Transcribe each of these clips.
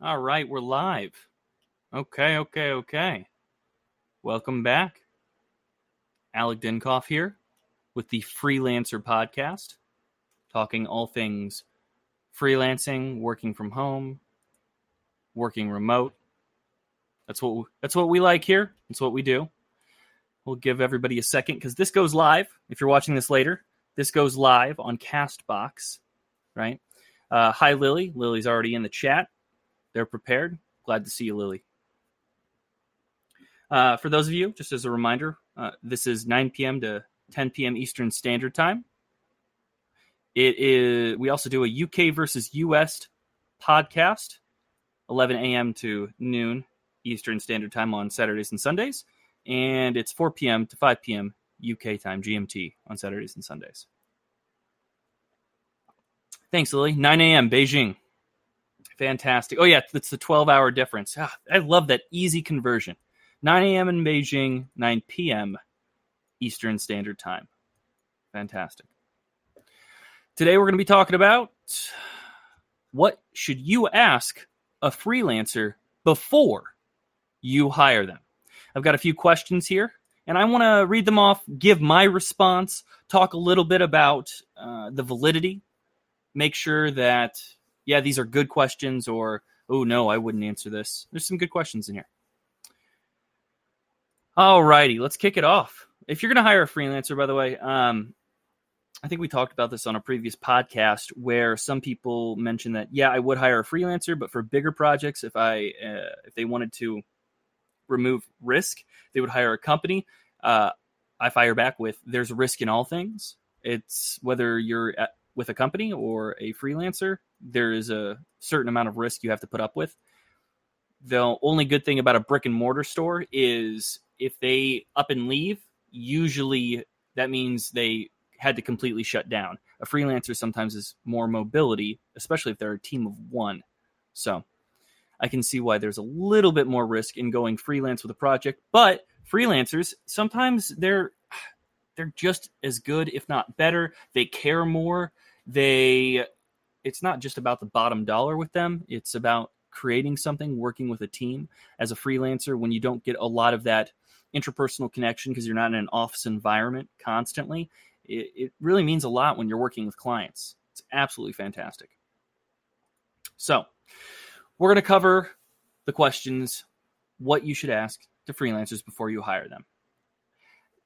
All right, we're live. Okay, okay, okay. Welcome back. Alec Dinkoff here with the Freelancer Podcast, talking all things freelancing, working from home, working remote. That's what that's what we like here. That's what we do. We'll give everybody a second because this goes live. If you're watching this later, this goes live on Castbox, right? Uh, hi, Lily. Lily's already in the chat. They're prepared. Glad to see you, Lily. Uh, for those of you, just as a reminder, uh, this is 9 p.m. to 10 p.m. Eastern Standard Time. It is. We also do a UK versus US podcast, 11 a.m. to noon Eastern Standard Time on Saturdays and Sundays, and it's 4 p.m. to 5 p.m. UK time GMT on Saturdays and Sundays. Thanks, Lily. 9 a.m. Beijing. Fantastic. Oh yeah, it's the 12 hour difference. Ah, I love that easy conversion. 9 a.m. in Beijing, 9 p.m. Eastern Standard Time. Fantastic. Today we're going to be talking about what should you ask a freelancer before you hire them. I've got a few questions here, and I want to read them off, give my response, talk a little bit about uh, the validity, make sure that yeah, these are good questions, or oh no, I wouldn't answer this. There's some good questions in here. All righty, let's kick it off. If you're going to hire a freelancer, by the way, um, I think we talked about this on a previous podcast where some people mentioned that yeah, I would hire a freelancer, but for bigger projects, if I uh, if they wanted to remove risk, they would hire a company. Uh, I fire back with there's risk in all things. It's whether you're at, with a company or a freelancer, there is a certain amount of risk you have to put up with. The only good thing about a brick and mortar store is if they up and leave, usually that means they had to completely shut down. A freelancer sometimes is more mobility, especially if they're a team of one. So I can see why there's a little bit more risk in going freelance with a project, but freelancers sometimes they're they're just as good if not better. They care more. They it's not just about the bottom dollar with them. It's about creating something, working with a team as a freelancer when you don't get a lot of that interpersonal connection because you're not in an office environment constantly. It, it really means a lot when you're working with clients. It's absolutely fantastic. So, we're going to cover the questions, what you should ask to freelancers before you hire them.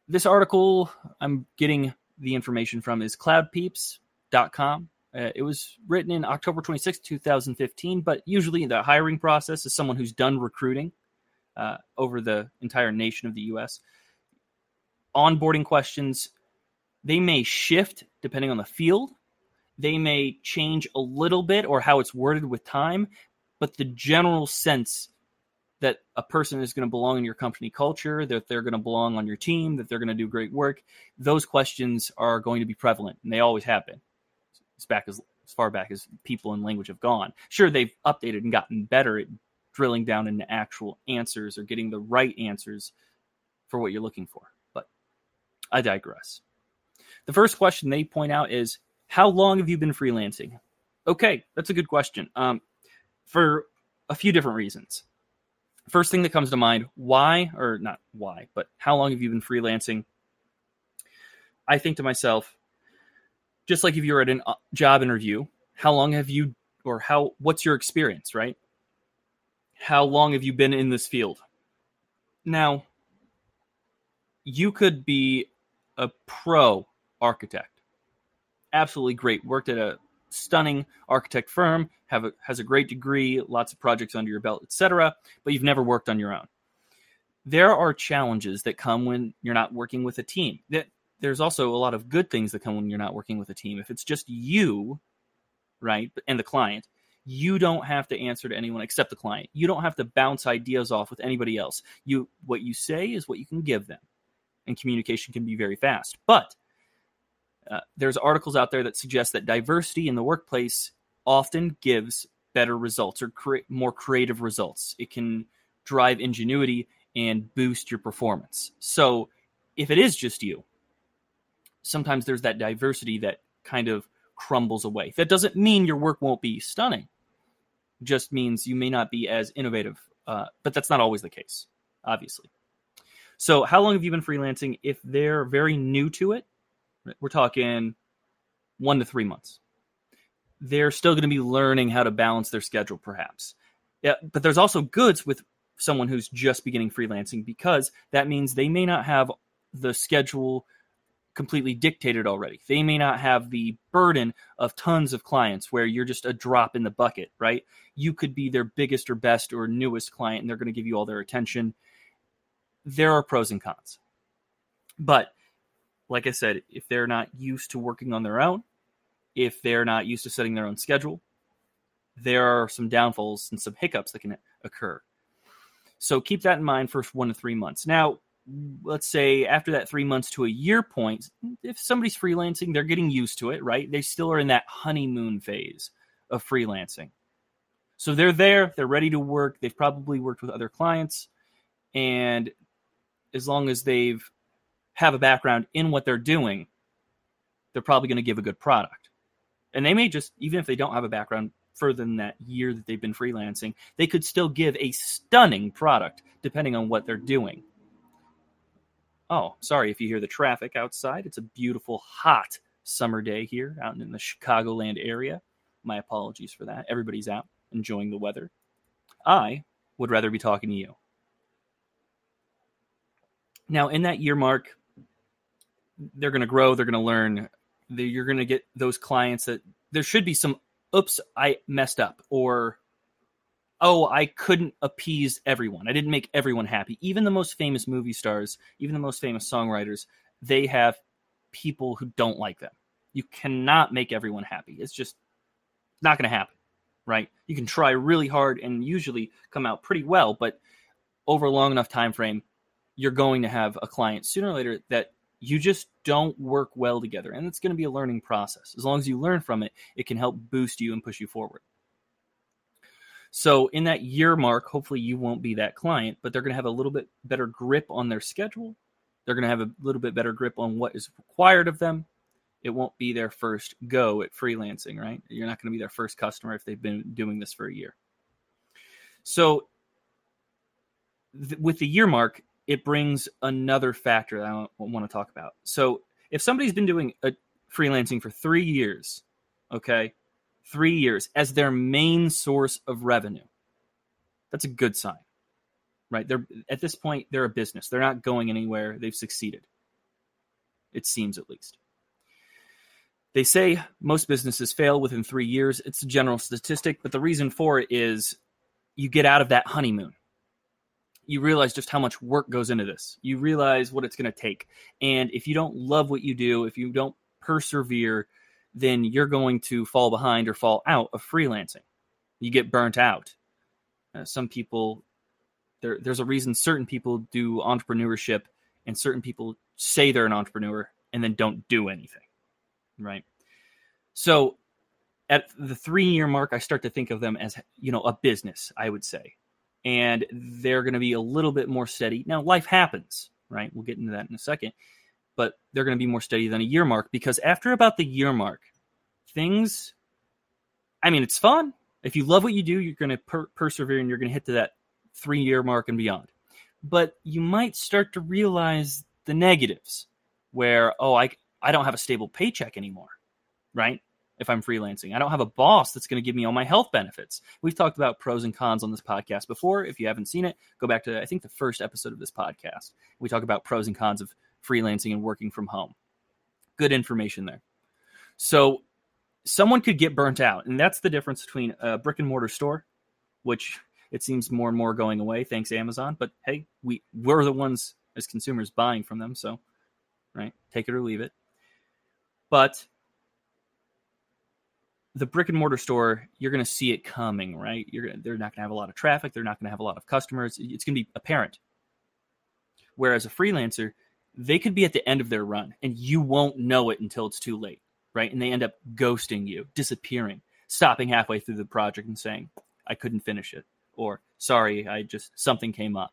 This article I'm getting the information from is cloudpeeps.com. Uh, it was written in October 26, 2015, but usually the hiring process is someone who's done recruiting uh, over the entire nation of the US. Onboarding questions, they may shift depending on the field. They may change a little bit or how it's worded with time, but the general sense that a person is going to belong in your company culture, that they're going to belong on your team, that they're going to do great work, those questions are going to be prevalent, and they always have been. As back as, as far back as people and language have gone. Sure, they've updated and gotten better at drilling down into actual answers or getting the right answers for what you're looking for. But I digress. The first question they point out is How long have you been freelancing? Okay, that's a good question. Um, for a few different reasons. First thing that comes to mind, why, or not why, but how long have you been freelancing? I think to myself, just like if you're at a uh, job interview, how long have you, or how, what's your experience, right? How long have you been in this field? Now, you could be a pro architect, absolutely great, worked at a stunning architect firm, have a, has a great degree, lots of projects under your belt, etc., but you've never worked on your own. There are challenges that come when you're not working with a team. That there's also a lot of good things that come when you're not working with a team. If it's just you, right, and the client, you don't have to answer to anyone except the client. You don't have to bounce ideas off with anybody else. You what you say is what you can give them. And communication can be very fast. But uh, there's articles out there that suggest that diversity in the workplace often gives better results or create more creative results. It can drive ingenuity and boost your performance. So if it is just you, sometimes there's that diversity that kind of crumbles away. That doesn't mean your work won't be stunning, just means you may not be as innovative, uh, but that's not always the case, obviously. So, how long have you been freelancing? If they're very new to it, we're talking one to three months. They're still going to be learning how to balance their schedule, perhaps. Yeah, but there's also goods with someone who's just beginning freelancing because that means they may not have the schedule completely dictated already. They may not have the burden of tons of clients where you're just a drop in the bucket, right? You could be their biggest or best or newest client and they're going to give you all their attention. There are pros and cons. But like I said, if they're not used to working on their own, if they're not used to setting their own schedule, there are some downfalls and some hiccups that can occur. So keep that in mind for one to three months. Now, let's say after that three months to a year point, if somebody's freelancing, they're getting used to it, right? They still are in that honeymoon phase of freelancing. So they're there, they're ready to work. They've probably worked with other clients. And as long as they've have a background in what they're doing, they're probably going to give a good product. And they may just, even if they don't have a background further than that year that they've been freelancing, they could still give a stunning product depending on what they're doing. Oh, sorry if you hear the traffic outside. It's a beautiful, hot summer day here out in the Chicagoland area. My apologies for that. Everybody's out enjoying the weather. I would rather be talking to you. Now, in that year mark, they're going to grow, they're going to learn. You're going to get those clients that there should be some, oops, I messed up, or oh, I couldn't appease everyone. I didn't make everyone happy. Even the most famous movie stars, even the most famous songwriters, they have people who don't like them. You cannot make everyone happy. It's just not going to happen, right? You can try really hard and usually come out pretty well, but over a long enough time frame, you're going to have a client sooner or later that you just don't work well together, and it's going to be a learning process. As long as you learn from it, it can help boost you and push you forward. So in that year mark, hopefully you won't be that client, but they're going to have a little bit better grip on their schedule. They're going to have a little bit better grip on what is required of them. It won't be their first go at freelancing, right? You're not going to be their first customer if they've been doing this for a year. So th- with the year mark, it brings another factor that I want to talk about. So if somebody's been doing a freelancing for three years, okay, three years as their main source of revenue. That's a good sign, right? They're at this point they're a business. They're not going anywhere. They've succeeded. It seems at least. They say most businesses fail within three years. It's a general statistic, but the reason for it is you get out of that honeymoon. You realize just how much work goes into this. You realize what it's going to take. And if you don't love what you do, if you don't persevere, then you're going to fall behind or fall out of freelancing. You get burnt out. Uh, some people, there, there's a reason certain people do entrepreneurship and certain people say they're an entrepreneur and then don't do anything. Right. So at the three year mark, I start to think of them as, you know, a business, I would say. And they're going to be a little bit more steady. Now, life happens, right? We'll get into that in a second but they're going to be more steady than a year mark because after about the year mark, things, I mean, it's fun. If you love what you do, you're going to per- persevere and you're going to hit to that three year mark and beyond. But you might start to realize the negatives where, oh, I, I don't have a stable paycheck anymore, right? If I'm freelancing, I don't have a boss that's going to give me all my health benefits. We've talked about pros and cons on this podcast before. If you haven't seen it, go back to, I think, the first episode of this podcast. We talk about pros and cons of freelancing and working from home. Good information there. So someone could get burnt out, and that's the difference between a brick and mortar store, which it seems more and more going away thanks Amazon. But hey, we we're the ones as consumers buying from them, so right, take it or leave it. But the brick and mortar store, you're going to see it coming, right? You're they're not going to have a lot of traffic. They're not going to have a lot of customers. It's going to be apparent. Whereas a freelancer, they could be at the end of their run and you won't know it until it's too late, right? And they end up ghosting you, disappearing, stopping halfway through the project and saying, I couldn't finish it, or sorry, I just, something came up,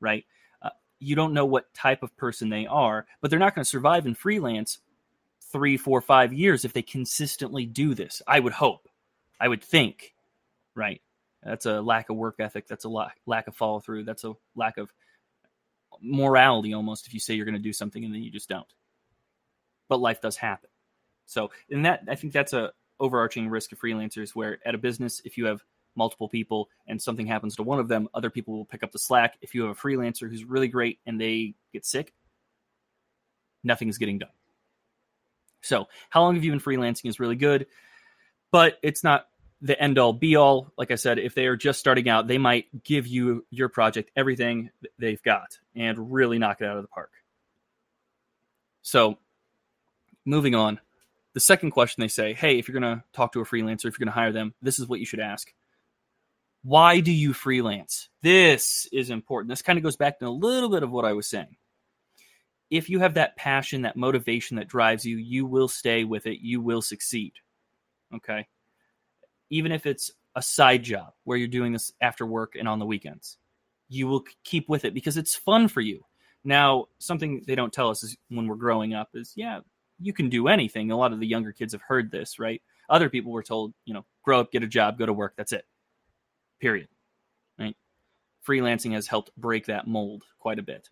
right? Uh, you don't know what type of person they are, but they're not going to survive in freelance three, four, five years if they consistently do this. I would hope, I would think, right? That's a lack of work ethic. That's a lack, lack of follow through. That's a lack of morality almost if you say you're going to do something and then you just don't. But life does happen. So, in that, I think that's a overarching risk of freelancers where at a business, if you have multiple people and something happens to one of them, other people will pick up the slack. If you have a freelancer who's really great and they get sick, nothing is getting done. So, how long have you been freelancing is really good, but it's not the end all be all. Like I said, if they are just starting out, they might give you your project everything they've got and really knock it out of the park. So, moving on. The second question they say, hey, if you're going to talk to a freelancer, if you're going to hire them, this is what you should ask. Why do you freelance? This is important. This kind of goes back to a little bit of what I was saying. If you have that passion, that motivation that drives you, you will stay with it. You will succeed. Okay even if it's a side job where you're doing this after work and on the weekends. You will keep with it because it's fun for you. Now, something they don't tell us is when we're growing up is, yeah, you can do anything. A lot of the younger kids have heard this, right? Other people were told, you know, grow up, get a job, go to work, that's it. Period. Right? Freelancing has helped break that mold quite a bit.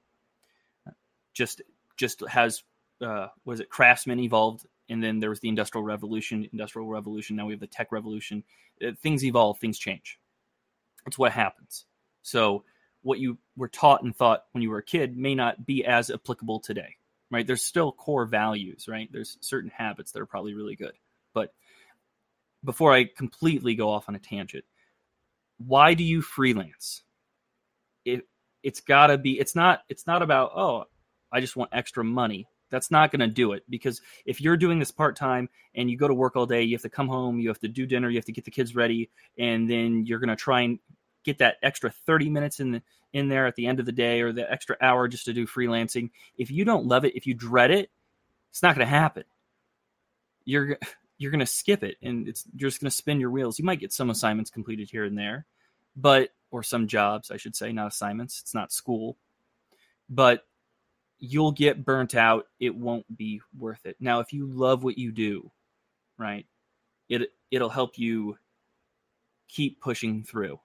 Just just has uh, was it craftsman evolved and then there was the industrial revolution industrial revolution now we have the tech revolution. Uh, things evolve things change. That's what happens. So what you were taught and thought when you were a kid may not be as applicable today right? There's still core values right? There's certain habits that are probably really good. But before i completely go off on a tangent why do you freelance? It it's got to be it's not it's not about oh i just want extra money that's not going to do it because if you're doing this part time and you go to work all day, you have to come home, you have to do dinner, you have to get the kids ready, and then you're going to try and get that extra 30 minutes in the, in there at the end of the day or the extra hour just to do freelancing. If you don't love it, if you dread it, it's not going to happen. You're you're going to skip it and it's you're just going to spin your wheels. You might get some assignments completed here and there, but or some jobs, I should say, not assignments. It's not school. But you'll get burnt out. It won't be worth it. Now, if you love what you do, right, it it'll help you keep pushing through.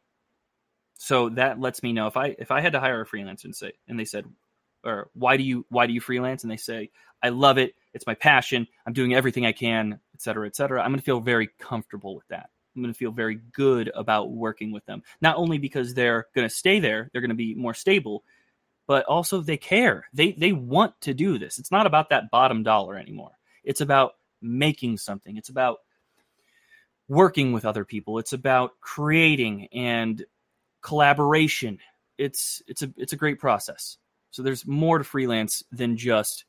So that lets me know if I if I had to hire a freelancer and say and they said, or why do you why do you freelance? And they say, I love it. It's my passion. I'm doing everything I can, et cetera, et cetera. I'm going to feel very comfortable with that. I'm going to feel very good about working with them. Not only because they're going to stay there, they're going to be more stable, but also they care. They they want to do this. It's not about that bottom dollar anymore. It's about making something. It's about working with other people. It's about creating and collaboration. It's it's a it's a great process. So there's more to freelance than just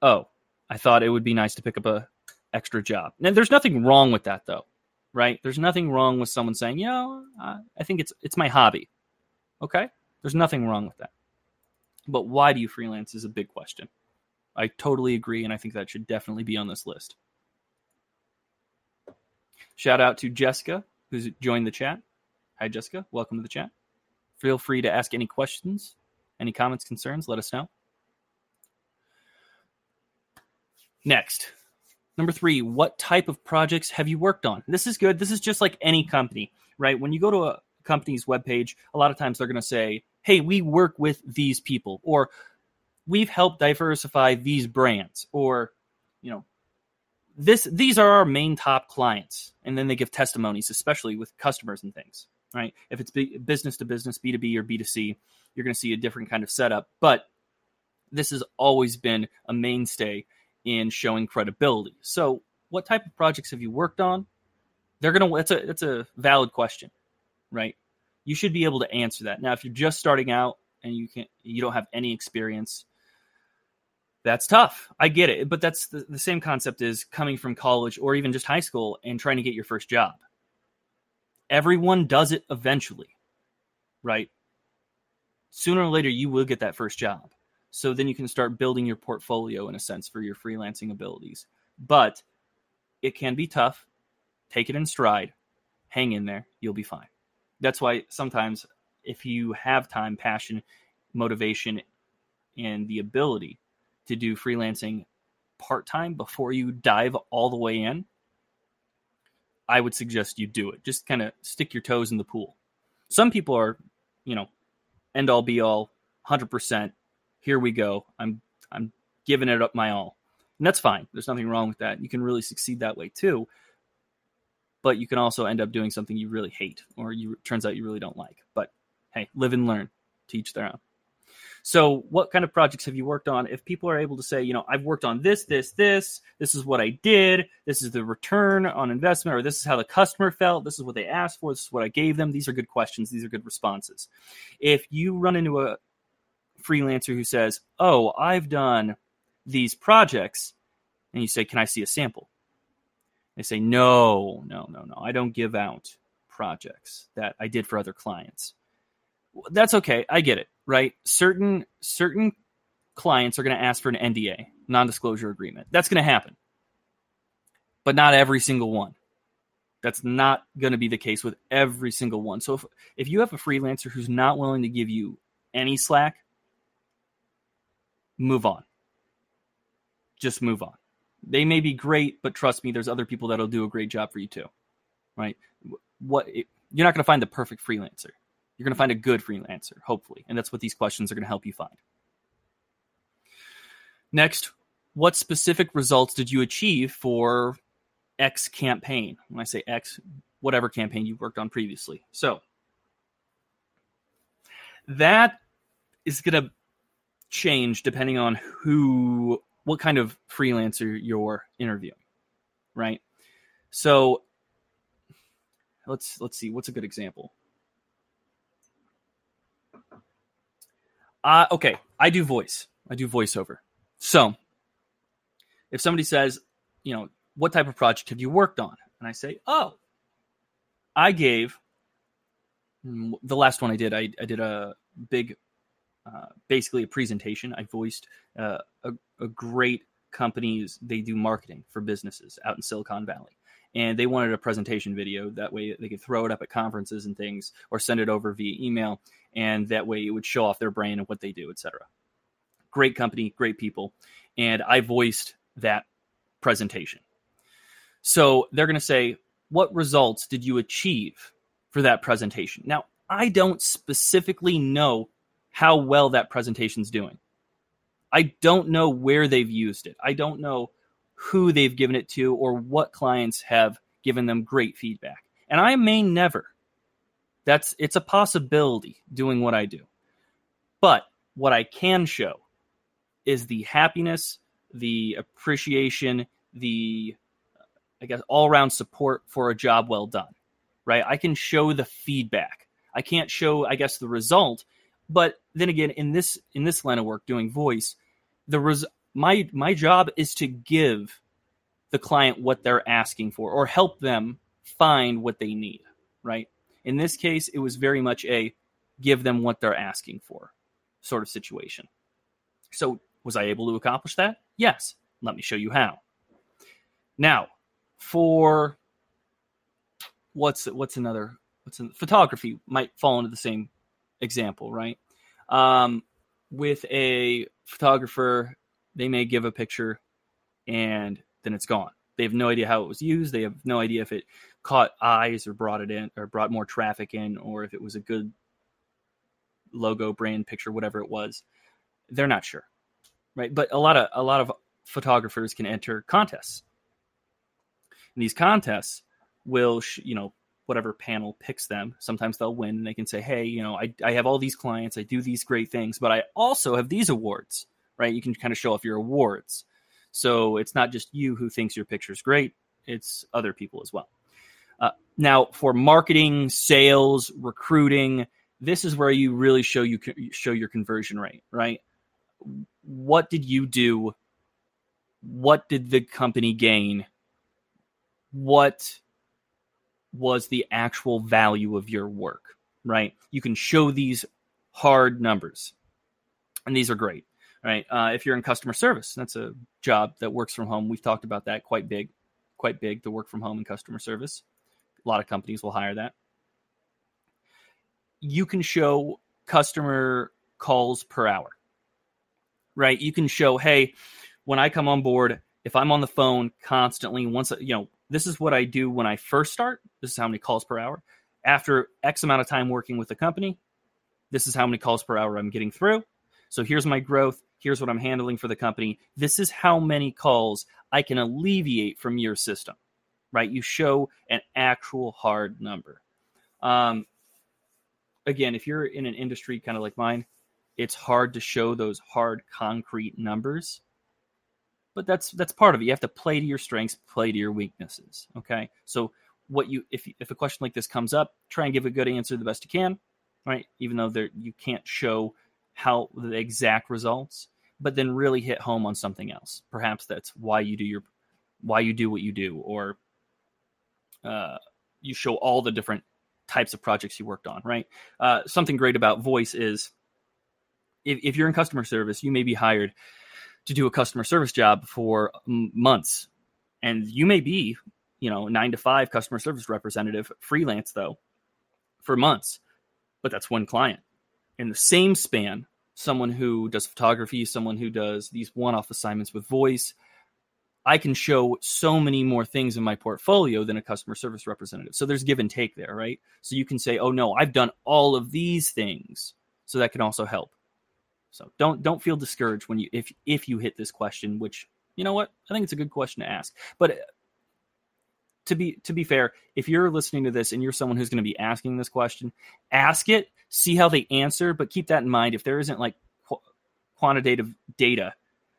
oh, I thought it would be nice to pick up a extra job. And there's nothing wrong with that though, right? There's nothing wrong with someone saying, "Yeah, I think it's it's my hobby." Okay? There's nothing wrong with that. But why do you freelance is a big question. I totally agree, and I think that should definitely be on this list. Shout out to Jessica, who's joined the chat. Hi, Jessica. Welcome to the chat. Feel free to ask any questions, any comments, concerns, let us know. Next, number three, what type of projects have you worked on? This is good. This is just like any company, right? When you go to a company's webpage, a lot of times they're going to say, hey, we work with these people, or we've helped diversify these brands, or, you know, this these are our main top clients. And then they give testimonies, especially with customers and things, right? If it's business to business, B2B or B2C, you're going to see a different kind of setup. But this has always been a mainstay in showing credibility. So, what type of projects have you worked on? They're gonna. That's a that's a valid question, right? You should be able to answer that. Now, if you're just starting out and you can't, you don't have any experience, that's tough. I get it, but that's the, the same concept as coming from college or even just high school and trying to get your first job. Everyone does it eventually, right? Sooner or later, you will get that first job. So then you can start building your portfolio in a sense for your freelancing abilities. But it can be tough. Take it in stride. Hang in there. You'll be fine that's why sometimes if you have time, passion, motivation, and the ability to do freelancing part time before you dive all the way in, I would suggest you do it. Just kind of stick your toes in the pool. Some people are, you know, end all be all, 100%. Here we go. I'm I'm giving it up my all. And that's fine. There's nothing wrong with that. You can really succeed that way too. But you can also end up doing something you really hate or you turns out you really don't like. But hey, live and learn. Teach their own. So, what kind of projects have you worked on? If people are able to say, you know, I've worked on this, this, this, this is what I did, this is the return on investment, or this is how the customer felt, this is what they asked for, this is what I gave them, these are good questions, these are good responses. If you run into a freelancer who says, oh, I've done these projects, and you say, can I see a sample? They say, no, no, no, no, I don't give out projects that I did for other clients. That's okay. I get it right? Certain certain clients are going to ask for an NDA, non-disclosure agreement. That's going to happen. But not every single one. That's not going to be the case with every single one. So if if you have a freelancer who's not willing to give you any slack, move on. Just move on. They may be great, but trust me, there's other people that'll do a great job for you too. Right? What it, you're not going to find the perfect freelancer you're going to find a good freelancer, hopefully. And that's what these questions are going to help you find. Next, what specific results did you achieve for X campaign? When I say X, whatever campaign you worked on previously. So that is going to change depending on who, what kind of freelancer you're interviewing, right? So let's let's see what's a good example. Uh, okay, I do voice. I do voiceover. So if somebody says, you know, what type of project have you worked on? And I say, oh, I gave mm, the last one I did. I, I did a big, uh, basically a presentation. I voiced uh, a, a great companies. They do marketing for businesses out in Silicon Valley and they wanted a presentation video. That way they could throw it up at conferences and things, or send it over via email, and that way it would show off their brand and what they do, etc. Great company, great people, and I voiced that presentation. So they're going to say, "What results did you achieve for that presentation?" Now, I don't specifically know how well that presentation's doing. I don't know where they've used it. I don't know who they've given it to or what clients have given them great feedback. And I may never. That's it's a possibility doing what I do. But what I can show is the happiness, the appreciation, the I guess all-around support for a job well done. Right? I can show the feedback. I can't show I guess the result, but then again in this in this line of work doing voice, the res- my my job is to give the client what they're asking for or help them find what they need right? In this case it was very much a give them what they're asking for sort of situation. So was i able to accomplish that? Yes. Let me show you how. Now for what's what's another what's in, photography might fall into the same example right um, with a photographer they may give a picture and then it's gone. They have no idea how it was used. They have no idea if it caught eyes or brought it in or brought more traffic in or if it was a good logo brand picture whatever it was. They're not sure. Right? But a lot of a lot of photographers can enter contests. And these contests will, you know, whatever panel picks them. Sometimes they'll win and they can say, hey, you know, I, I have all these clients, I do these great things, but I also have these awards right? You can kind of show off your awards. So it's not just you who thinks your picture's great, it's other people as well. Uh, now, for marketing, sales, recruiting, this is where you really show you show your conversion rate, right? What did you do? What did the company gain? What was the actual value of your work, right? You can show these hard numbers, and these are great right? Uh, if you're in customer service, that's a job that works from home. We've talked about that quite big, quite big to work from home in customer service. A lot of companies will hire that. You can show customer calls per hour, right? You can show, hey, when I come on board, if I'm on the phone constantly, once you know, this is what I do when I first start. This is how many calls per hour. After X amount of time working with the company, this is how many calls per hour I'm getting through. So here's my growth. Here's what I'm handling for the company. This is how many calls I can alleviate from your system, right? You show an actual hard number. Um, again, if you're in an industry kind of like mine, it's hard to show those hard concrete numbers. But that's that's part of it. You have to play to your strengths, play to your weaknesses. Okay. So what you if if a question like this comes up, try and give a good answer the best you can, right? Even though there you can't show how the exact results, but then really hit home on something else. Perhaps that's why you do your why you do what you do, or uh, you show all the different types of projects you worked on. Right. Uh, something great about voice is if, if you're in customer service, you may be hired to do a customer service job for um, months, and you may be you know nine to five customer service representative freelance though for months but that's one client in the same span someone who does photography, someone who does these one off assignments with voice, I can show so many more things in my portfolio than a customer service representative. So there's give and take there, right? So you can say, "Oh no, I've done all of these things." So that can also help. So don't don't feel discouraged when you if if you hit this question, which you know what? I think it's a good question to ask. But uh, to be to be fair, if you're listening to this and you're someone who's going to be asking this question, ask it, see how they answer, but keep that in mind. If there isn't like qu- quantitative data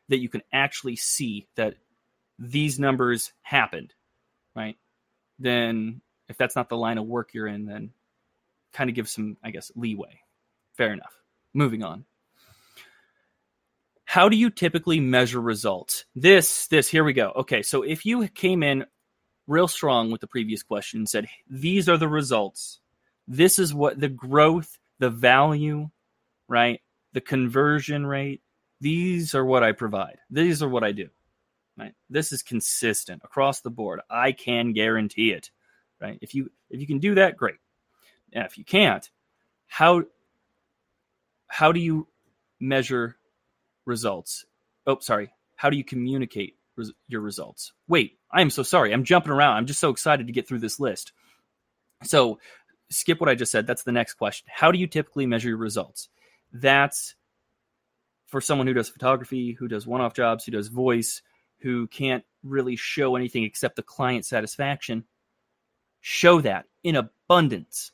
that you can actually see that these numbers happened, right? Then if that's not the line of work you're in, then kind of give some, I guess, leeway. Fair enough. Moving on. How do you typically measure results? This, this, here we go. Okay, so if you came in real strong with the previous question and said, these are the results. This is what the growth, the value, right? The conversion rate. These are what I provide. These are what I do. Right? This is consistent across the board. I can guarantee it. Right? If you if you can do that, great. And if you can't, how how do you measure results? Oh, sorry. How do you communicate res- your results. Wait, I am so sorry. I'm jumping around. I'm just so excited to get through this list. So, skip what I just said. That's the next question. How do you typically measure your results? That's for someone who does photography, who does one off jobs, who does voice, who can't really show anything except the client satisfaction. Show that in abundance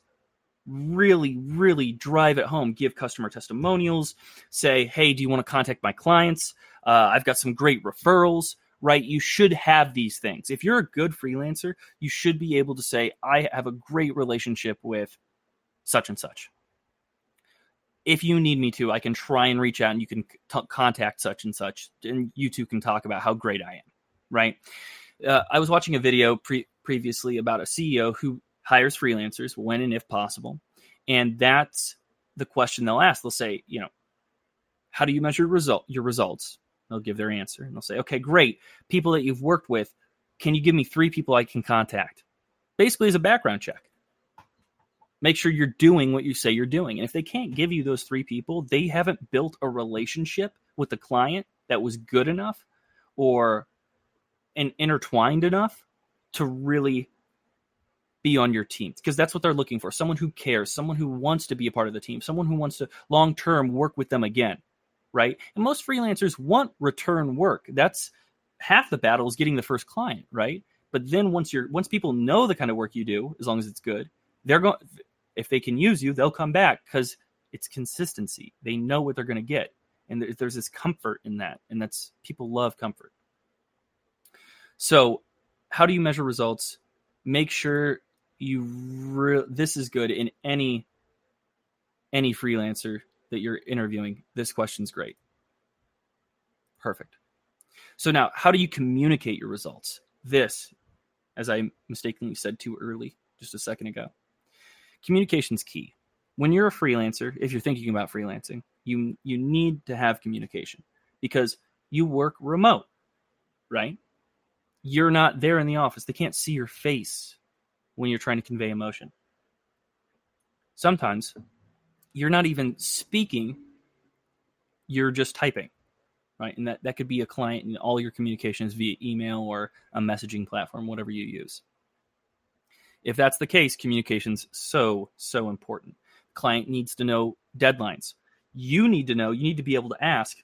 really, really drive it home. Give customer testimonials. Say, hey, do you want to contact my clients? Uh, I've got some great referrals right? You should have these things. If you're a good freelancer, you should be able to say, I have a great relationship with such and such. If you need me to, I can try and reach out and you can t- contact such and such, and you two can talk about how great I am, right? Uh, I was watching a video pre- previously about a CEO who hires freelancers when and if possible. And that's the question they'll ask. They'll say, you know, how do you measure result your results? They'll give their answer and they'll say, okay, great. People that you've worked with, can you give me three people I can contact? Basically, as a background check. Make sure you're doing what you say you're doing. And if they can't give you those three people, they haven't built a relationship with the client that was good enough or and intertwined enough to really be on your team because that's what they're looking for someone who cares someone who wants to be a part of the team someone who wants to long term work with them again right? And most freelancers want return work. That's half the battle is getting the first client, right? But then once you're once people know the kind of work you do, as long as it's good, they're going if they can use you, they'll come back because it's consistency. They know what they're going to get, and there's this comfort in that, and that's people love comfort. So, how do you measure results? Make sure you re- this is good in any any freelancer that you're interviewing, this question's great. Perfect. So now, how do you communicate your results? This, as I mistakenly said too early just a second ago, communication's key. When you're a freelancer, if you're thinking about freelancing, you you need to have communication because you work remote, right? You're not there in the office. They can't see your face when you're trying to convey emotion. Sometimes you're not even speaking, you're just typing. right? And that, that could be a client and all your communications via email or a messaging platform, whatever you use. If that's the case, communication's so, so important. Client needs to know deadlines. You need to know, you need to be able to ask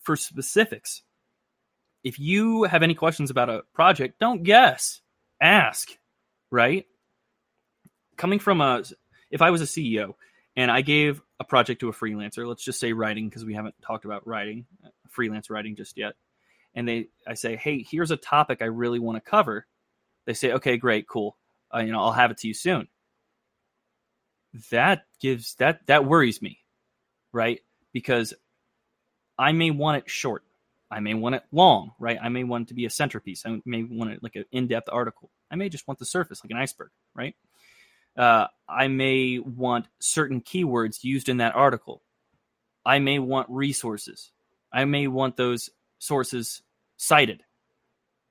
for specifics. If you have any questions about a project, don't guess, ask, right? Coming from a, if I was a CEO and I gave a project to a freelancer, let's just say writing, because we haven't talked about writing, freelance writing just yet. And they, I say, hey, here's a topic I really want to cover. They say, okay, great, cool. Uh, you know, I'll have it to you soon. That gives that that worries me, right? Because I may want it short. I may want it long, right? I may want it to be a centerpiece. I may want it like an in-depth article. I may just want the surface, like an iceberg, right? Uh, I may want certain keywords used in that article. I may want resources. I may want those sources cited,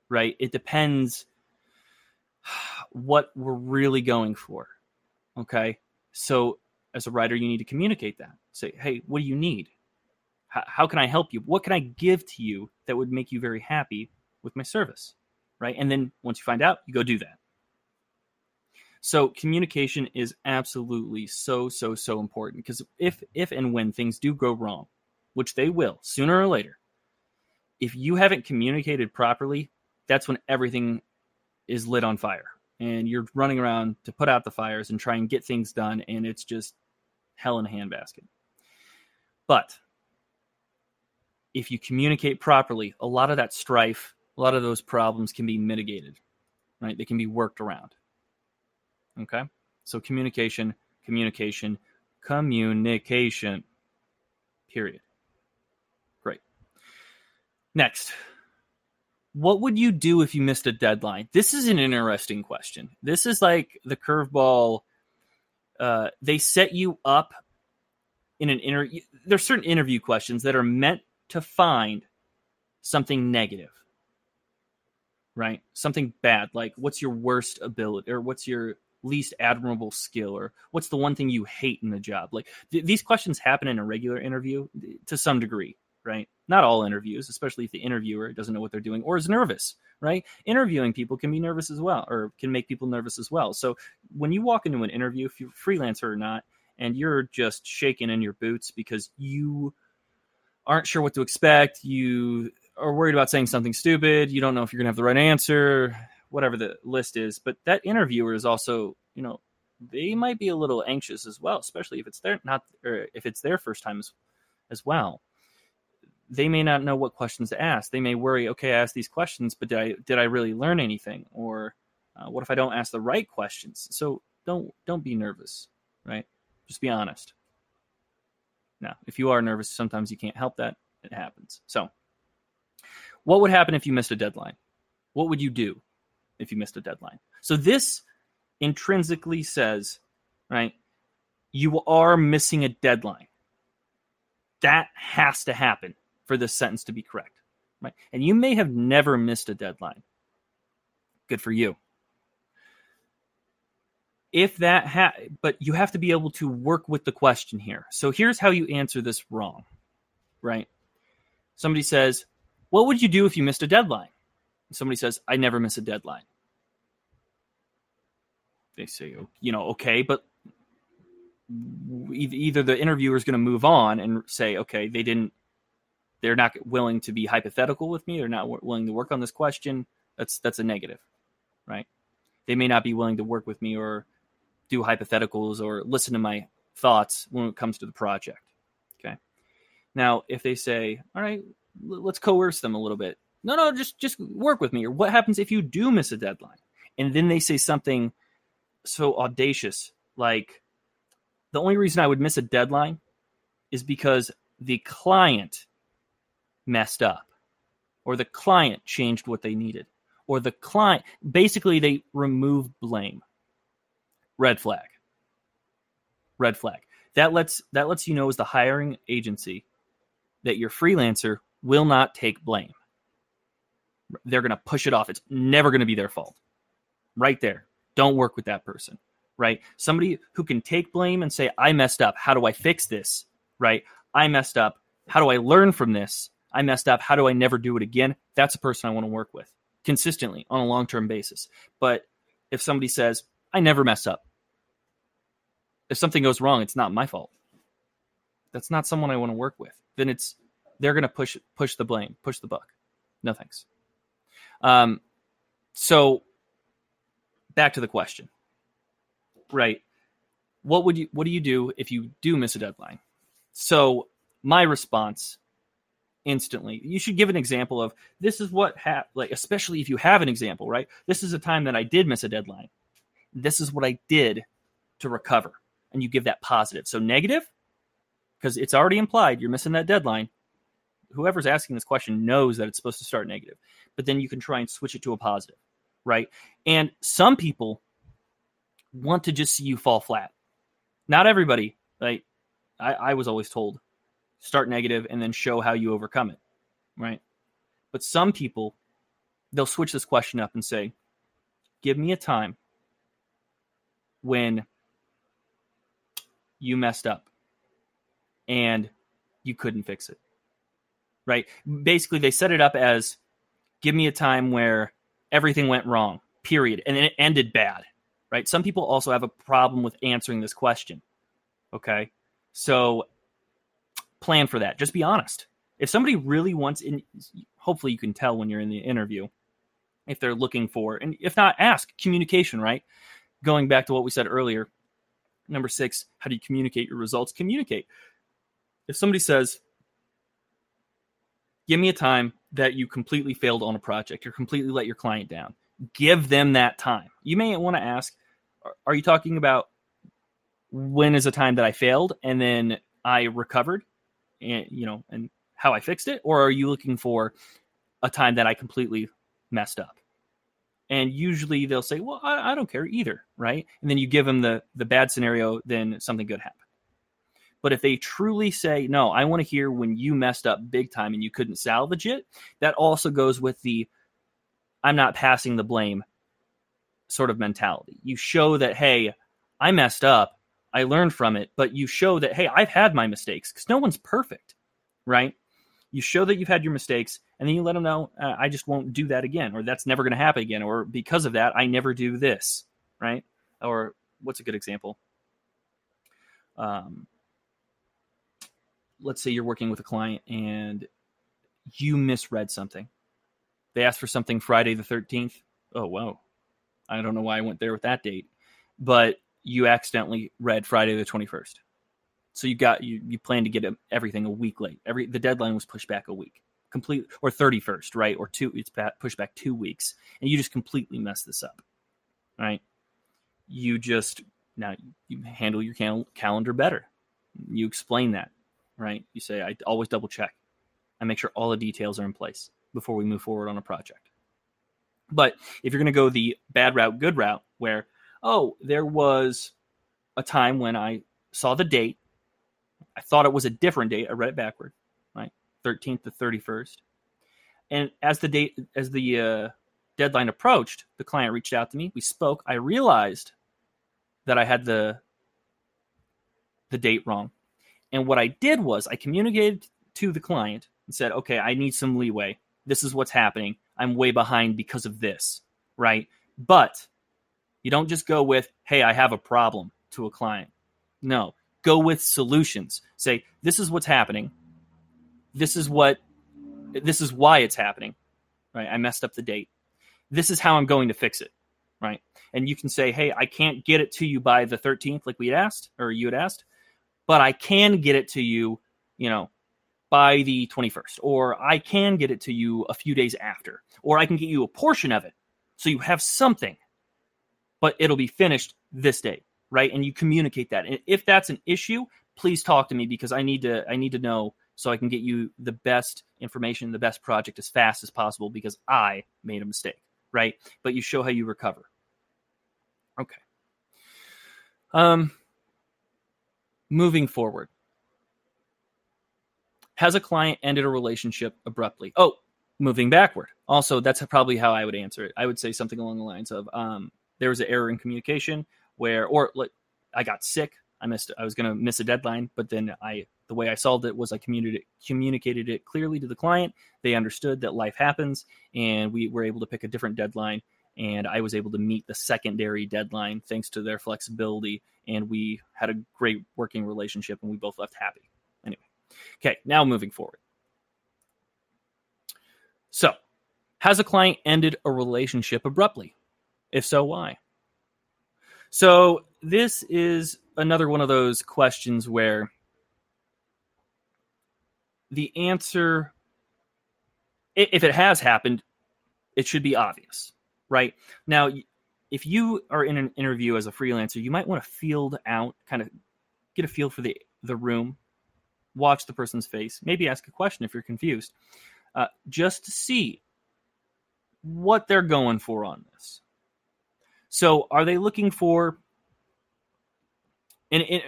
right? It depends what we're really going for. Okay. So, as a writer, you need to communicate that. Say, hey, what do you need? How, can I help you? What can I give to you that would make you very happy with my service? Right. And then once you find out, you go do that. So communication is absolutely so so so important because if if and when things do go wrong, which they will sooner or later, if you haven't communicated properly, that's when everything is lit on fire and you're running around to put out the fires and try and get things done and it's just hell in a handbasket. But if you communicate properly, a lot of that strife, a lot of those problems can be mitigated, right? They can be worked around. Okay. So communication, communication, communication. Period. Great. Next. What would you do if you missed a deadline? This is an interesting question. This is like the curveball. Uh, they set you up in an interview. There's certain interview questions that are meant to find something negative, right? Something bad, like what's your worst ability or what's your least admirable skill or what's the one thing you hate in the job? Like th- these questions happen in a regular interview to some degree right? Not all interviews especially if the interviewer doesn't know what they're doing or is nervous right? Interviewing people can be nervous as well or can make people nervous as well. So when you walk into an interview if you're a freelancer or not and you're just shaking in your boots because you aren't sure what to expect you are worried about saying something stupid you don't know if you're going to have the right answer whatever the list is. But that interviewer is also, you know, they might be a little anxious as well, especially if it's their not or if it's their first time as, as well. They may not know what questions to ask. They may worry, okay, I asked these questions, but did I did I really learn anything? Or uh, what if I don't ask the right questions? So don't don't be nervous, right? Just be honest. Now, if you are nervous, sometimes you can't help that. It happens. So, what would happen if you missed a deadline? What would you do? if you missed a deadline. So this intrinsically says, right, you are missing a deadline. That has to happen for this sentence to be correct, right? And you may have never missed a deadline. Good for you. If that ha- but you have to be able to work with the question here. So here's how you answer this wrong, right? Somebody says, "What would you do if you missed a deadline?" Somebody says, "I never miss a deadline." they say, you know, okay, but either the interviewer is going to move on and say, okay, they didn't, they're not willing to be hypothetical with me. They're not willing to work on this question. That's that's a negative, right? They may not be willing to work with me or do hypotheticals or listen to my thoughts when it comes to the project. Okay. Now, if they say, all right, let's coerce them a little bit. No, no, just just work with me. Or what happens if you do miss a deadline? And then they say something so audacious. Like the only reason I would miss a deadline is because the client messed up or the client changed what they needed or the client basically they remove blame. Red flag. Red flag. That lets that lets you know as the hiring agency that your freelancer will not take blame. They're going to push it off. It's never going to be their fault. Right there. Don't work with that person, right? Somebody who can take blame and say, I messed up. How do I fix this? Right? I messed up. How do I learn from this? I messed up. How do I never do it again? That's a person I want to work with consistently on a long term basis. But if somebody says, I never mess up, if something goes wrong, it's not my fault. That's not someone I want to work with. Then it's they're going to push push the blame, push the buck. No thanks. Um, so back to the question, right? What would you what do you do if you do miss a deadline? So my response instantly you should give an example of this is what ha- like especially if you have an example right this is a time that i did miss a deadline this is what i did to recover and you give that positive. So negative because it's already implied you're missing that deadline. Whoever's asking this question knows that it's supposed to start negative but then you can try and switch it to a positive right? And some people want to just see you fall flat. Not everybody like I, I was always told start negative and then show how you overcome it right? But some people they'll switch this question up and say give me a time when you messed up and you couldn't fix it right basically they set it up as give me a time where everything went wrong period and it ended bad right some people also have a problem with answering this question okay so plan for that. Just be honest. If somebody really wants in hopefully you can tell when you're in the interview if they're looking for and if not ask communication, right? Going back to what we said earlier. Number 6, how do you communicate your results? Communicate. If somebody says give me a time that you completely failed on a project or completely let your client down. Give them that time. You may want to ask, are you talking about when is a time that I failed and then I recovered, and you know, and how I fixed it, or are you looking for a time that I completely messed up? And usually they'll say, "Well, I, I don't care either," right? And then you give them the the bad scenario, then something good happened. But if they truly say, "No, I want to hear when you messed up big time and you couldn't salvage it," that also goes with the "I'm not passing the blame" sort of mentality. You show that, "Hey, I messed up I learned from it, but you show that, hey, I've had my mistakes because no one's perfect, right? You show that you've had your mistakes, and then you let them know, uh, I just won't do that again, or that's never going to happen again, or because of that, I never do this, right? Or what's a good example? Um, let's say you're working with a client and you misread something. They asked for something Friday the 13th. Oh, whoa. I don't know why I went there with that date. But you accidentally read Friday the 21st. So you got you you plan to get everything a week late. Every the deadline was pushed back a week, complete or 31st, right? Or two it's pushed back 2 weeks and you just completely mess this up. Right? You just now you handle your cal- calendar better. You explain that, right? You say I always double check. I make sure all the details are in place before we move forward on a project. But if you're going to go the bad route, good route, where oh, there was a time when I saw the date. I thought it was a different date. I read it backward, right? 13th to 31st. And as the date, as the uh, deadline approached, the client reached out to me. We spoke. I realized that I had the the date wrong. And what I did was I communicated to the client and said, "Okay, I need some leeway. This is what's happening. I'm way behind because of this, right? But you don't just go with, hey, I have a problem to a client. No, go with solutions. Say, this is what's happening. This is what, this is why it's happening, right? I messed up the date. This is how I'm going to fix it, right? And you can say, hey, I can't get it to you by the 13th, like we had asked, or you had asked, but I can get it to you, you know, by the 21st, or I can get it to you a few days after, or I can get you a portion of it. So you have something but it'll be finished this day, right? And you communicate that. And if that's an issue, please talk to me because I need to I need to know so I can get you the best information, the best project as fast as possible because I made a mistake, right? But you show how you recover. Okay. Um moving forward. Has a client ended a relationship abruptly? Oh, moving backward. Also, that's probably how I would answer it. I would say something along the lines of um, there was an error in communication where, or like, I got sick. I missed. I was going to miss a deadline, but then I the way I solved it was I communicated communicated it clearly to the client. They understood that life happens, and we were able to pick a different deadline. And I was able to meet the secondary deadline thanks to their flexibility, and we had a great working relationship, and we both left happy. Anyway, okay, now moving forward. So, has a client ended a relationship abruptly? If so, why? So, this is another one of those questions where the answer, if it has happened, it should be obvious, right? Now, if you are in an interview as a freelancer, you might want to field out, kind of get a feel for the, the room, watch the person's face, maybe ask a question if you're confused uh, just to see what they're going for on this. So, are they looking for? And, and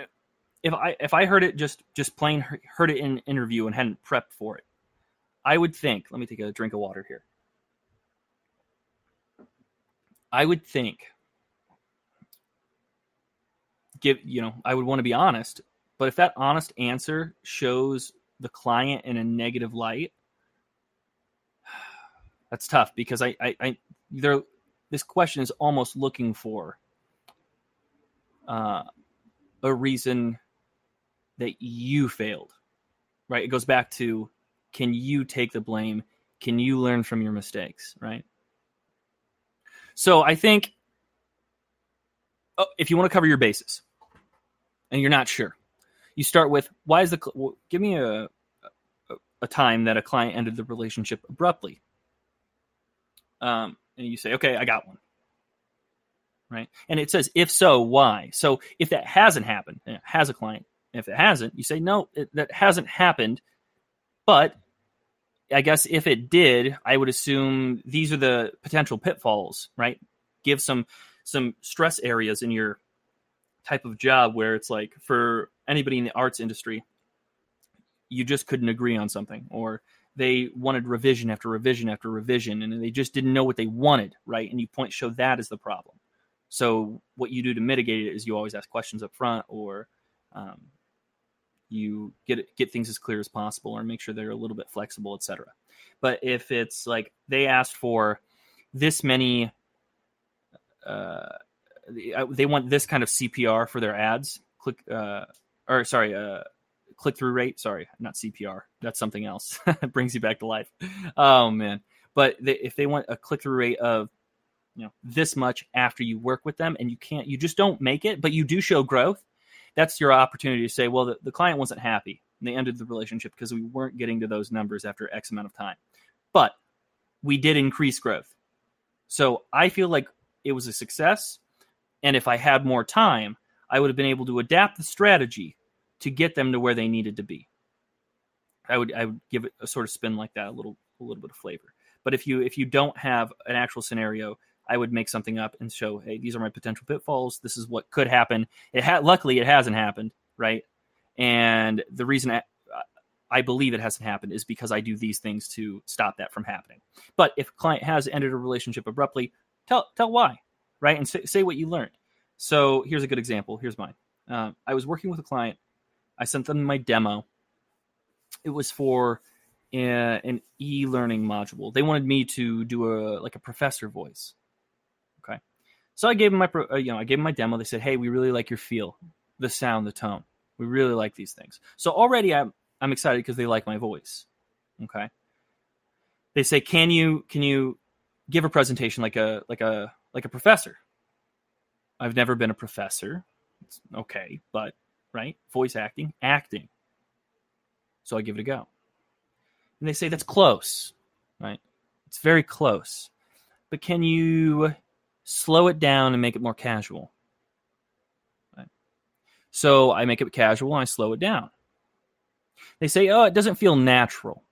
if I if I heard it just just plain heard it in an interview and hadn't prepped for it, I would think. Let me take a drink of water here. I would think. Give you know I would want to be honest, but if that honest answer shows the client in a negative light, that's tough because I, I, I there, this question is almost looking for uh, a reason that you failed, right? It goes back to can you take the blame? Can you learn from your mistakes, right? So I think oh, if you want to cover your bases and you're not sure, you start with why is the well, give me a, a a time that a client ended the relationship abruptly um, and you say, okay, I got one. Right. And it says, if so, why? So if that hasn't happened, has a client. If it hasn't, you say, no, it, that hasn't happened. But I guess if it did, I would assume these are the potential pitfalls, right? Give some some stress areas in your type of job where it's like for anybody in the arts industry, you just couldn't agree on something, or they wanted revision after revision after revision and they just didn't know what they wanted right? And you point show that as the problem. So what you do to mitigate it is you always ask questions up front or um, you get get things as clear as possible or make sure they're a little bit flexible etc but if it's like they asked for this many uh, they want this kind of cpr for their ads click uh, or sorry uh, click through rate. Sorry, not CPR. That's something else. it brings you back to life. Oh man! But they, if they want a click through rate of you know this much after you work with them, and you can't, you just don't make it, but you do show growth. That's your opportunity to say, well, the, the client wasn't happy. And they ended the relationship because we weren't getting to those numbers after X amount of time. But we did increase growth. So I feel like it was a success. And if I had more time, I would have been able to adapt the strategy to get them to where they needed to be. I would I would give it a sort of spin like that, a little a little bit of flavor. But if you if you don't have an actual scenario, I would make something up and show, hey, these are my potential pitfalls. This is what could happen. It had luckily it hasn't happened, right? And the reason I, I believe it hasn't happened is because I do these things to stop that from happening. But if a client has ended a relationship abruptly, tell tell why, right? And say, say what you learned. So here's a good example. Here's mine. Uh, I was working with a client I sent them my demo. It was for a, an e-learning module. They wanted me to do a like a professor voice. Okay, so I gave them my uh, you know I gave them my demo. They said, "Hey, we really like your feel, the sound, the tone. We really like these things." So already I'm I'm excited because they like my voice. Okay. They say, "Can you can you give a presentation like a like a like a professor?" I've never been a professor. It's okay, but right? Voice acting, acting. So I give it a go. And they say that's close, right? It's very close. But can you slow it down and make it more casual? Right? So I make it casual and I slow it down. They say, oh, it doesn't feel natural.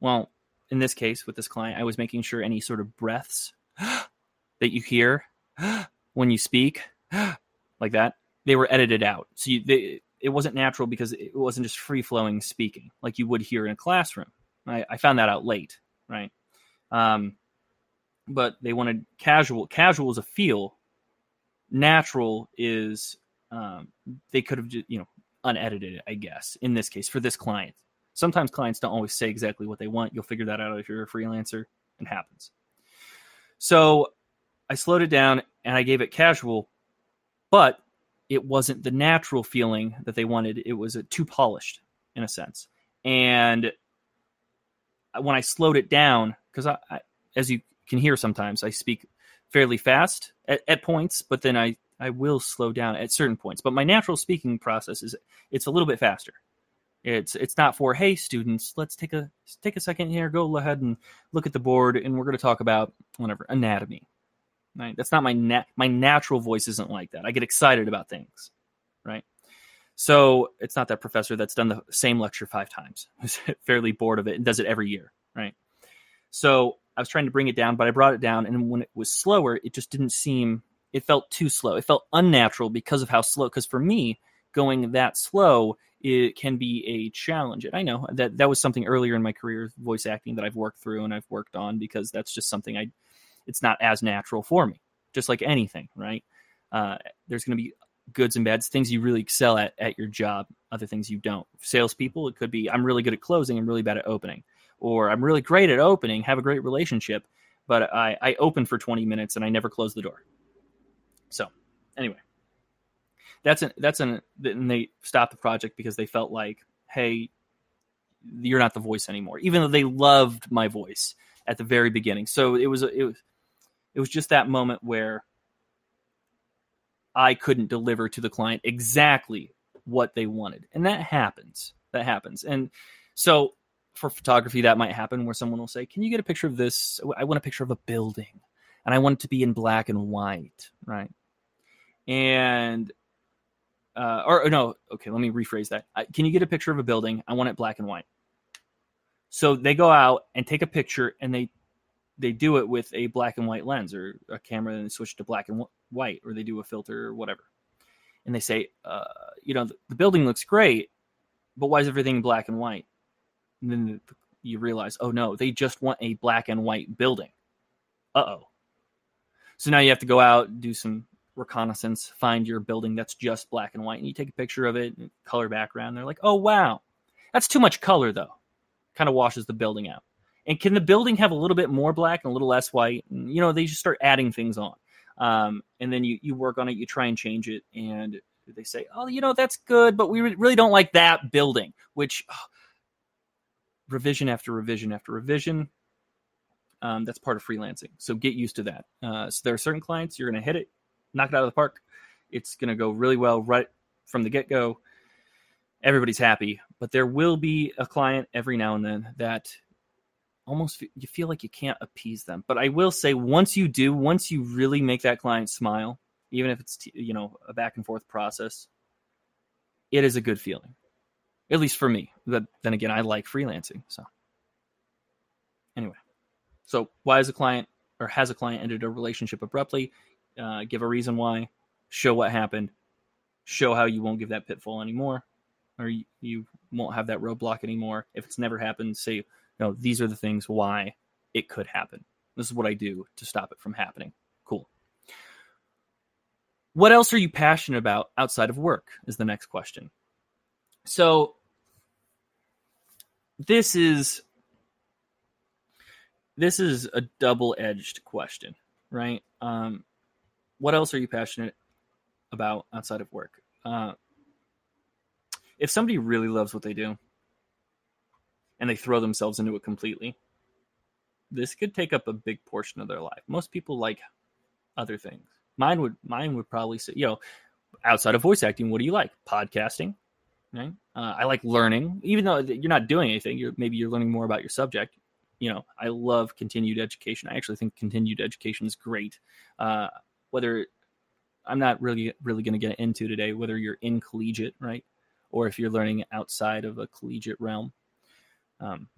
Well, in this case, with this client, I was making sure any sort of breaths that you hear when you speak, like that, they were edited out. So you, they, it wasn't natural because it wasn't just free flowing speaking like you would hear in a classroom. I, I found that out late, right? Um, but they wanted casual. Casual is a feel. Natural is um, they could have, you know, unedited it, I guess, in this case for this client. Sometimes clients don't always say exactly what they want. You'll figure that out if you're a freelancer. It happens. So I slowed it down and I gave it casual, but it wasn't the natural feeling that they wanted. It was too polished in a sense. And when I slowed it down, because I, I, as you can hear sometimes, I speak fairly fast at, at points, but then I I will slow down at certain points. But my natural speaking process is it's a little bit faster. It's it's not for hey students, let's take a take a second here, go ahead and look at the board, and we're going to talk about whatever anatomy. Right? That's not my nat- my natural voice isn't like that. I get excited about things, right? So it's not that professor that's done the same lecture five times, who's fairly bored of it and does it every year, right? So I was trying to bring it down, but I brought it down, and when it was slower, it just didn't seem. It felt too slow. It felt unnatural because of how slow. Because for me, going that slow it can be a challenge. And I know that that was something earlier in my career, voice acting, that I've worked through and I've worked on because that's just something I, it's not as natural for me, just like anything, right? Uh, there's going to be goods and bads, things you really excel at at your job, other things you don't. Salespeople, it could be I'm really good at closing, I'm really bad at opening, or I'm really great at opening, have a great relationship, but I, I open for 20 minutes and I never close the door. So, anyway, that's an that's an and they stopped the project because they felt like, hey, you're not the voice anymore, even though they loved my voice at the very beginning. So it was it was it was just that moment where I couldn't deliver to the client exactly what they wanted, and that happens. That happens, and so for photography that might happen where someone will say, "Can you get a picture of this? I want a picture of a building." And I want it to be in black and white, right? And uh, or, or, no, okay, let me rephrase that. can you get a picture of a building? I want it black and white. So they go out and take a picture, and they they do it with a black and white lens or a camera, and switch to black and white, or they do a filter or whatever. And they say, uh, you know, the, the, building looks great, but why is everything black and white? And then the, you realize, oh no, they just want a black and white building. Uh oh. So now you have to go out, do some reconnaissance, find your building that's just black and white, and you take a picture of it, and color background. They're like, oh wow, that's too much color though. Kind of washes the building out. And can the building have a little bit more black and a little less white? And, you know, they just start adding things on, um, and then you you work on it, you try and change it, and they say, oh, you know, that's good, but we really don't like that building. Which oh, revision after revision after revision. Um, that's part of freelancing. So get used to that. Uh, so there are certain clients you're going to hit it, knock it out of the park. It's going to go really well right from the get go. Everybody's happy, but there will be a client every now and then that almost you feel like you can't appease them. But I will say, once you do, once you really make that client smile, even if it's you know a back and forth process, it is a good feeling. At least for me. But then again, I like freelancing. So anyway, so why is a client or has a client ended a relationship abruptly? uh, give a reason why, show what happened, show how you won't give that pitfall anymore, or you, you won't have that roadblock anymore. If it's never happened, say, no, these are the things why it could happen. This is what I do to stop it from happening. Cool. What else are you passionate about outside of work? Is the next question. So, this is this is a double-edged question, right? Um, what else are you passionate about outside of work? Uh, if somebody really loves what they do and they throw themselves into it completely, this could take up a big portion of their life. Most people like other things. Mine would mine would probably say, you know, outside of voice acting, what do you like? Podcasting, right? Uh, I like learning, even though you're not doing anything. You're maybe you're learning more about your subject. You know, I love continued education. I actually think continued education is great. Uh, whether I'm not really really going to get into today whether you're in collegiate, right, or if you're learning outside of a collegiate realm. Um,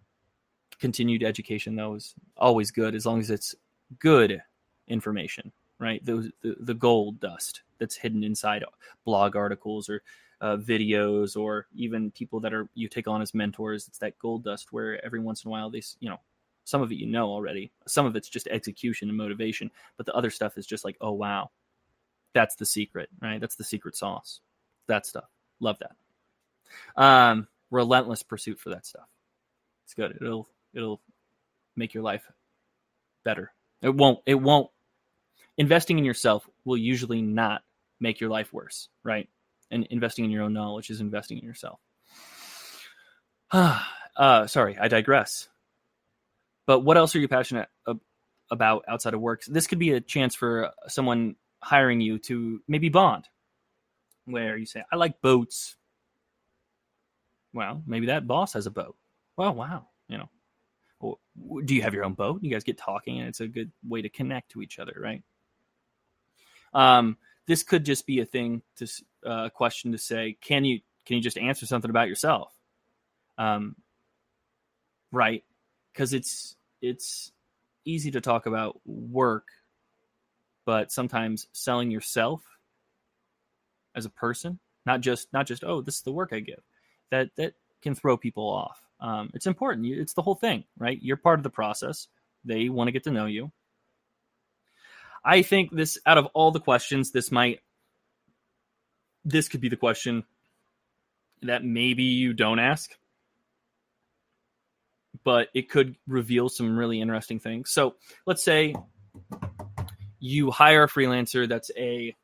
continued education though is always good as long as it's good information, right? The, the, the gold dust that's hidden inside blog articles or uh, videos or even people that are you take on as mentors. It's that gold dust where every once in a while they you know some of it you know already. Some of it's just execution and motivation, but the other stuff is just like, oh wow, That's the secret, right? That's the secret sauce. That stuff. Love that. Um, relentless pursuit for that stuff. It's good. It'll it'll make your life better. It won't it won't investing in yourself will usually not make your life worse, right? And investing in your own knowledge is investing in yourself. uh, sorry, I digress. But what else are you passionate about outside of work? This could be a chance for someone hiring you to maybe bond, where you say, I like boats. Well, maybe that boss has a boat. Well, wow. You know, well, do you have your own boat? You guys get talking, and it's a good way to connect to each other, right? Um, this could just be a thing to a uh, question to say, can you can you just answer something about yourself? Um, right? Because it's it's easy to talk about work, but sometimes selling yourself as a person, not just not just oh this is the work I give, that that can throw people off. Um, it's important. It's the whole thing, right? You're part of the process. They want to get to know you. I think this out of all the questions, this might this could be the question that maybe you don't ask, but it could reveal some really interesting things. So let's say you hire a freelancer that's a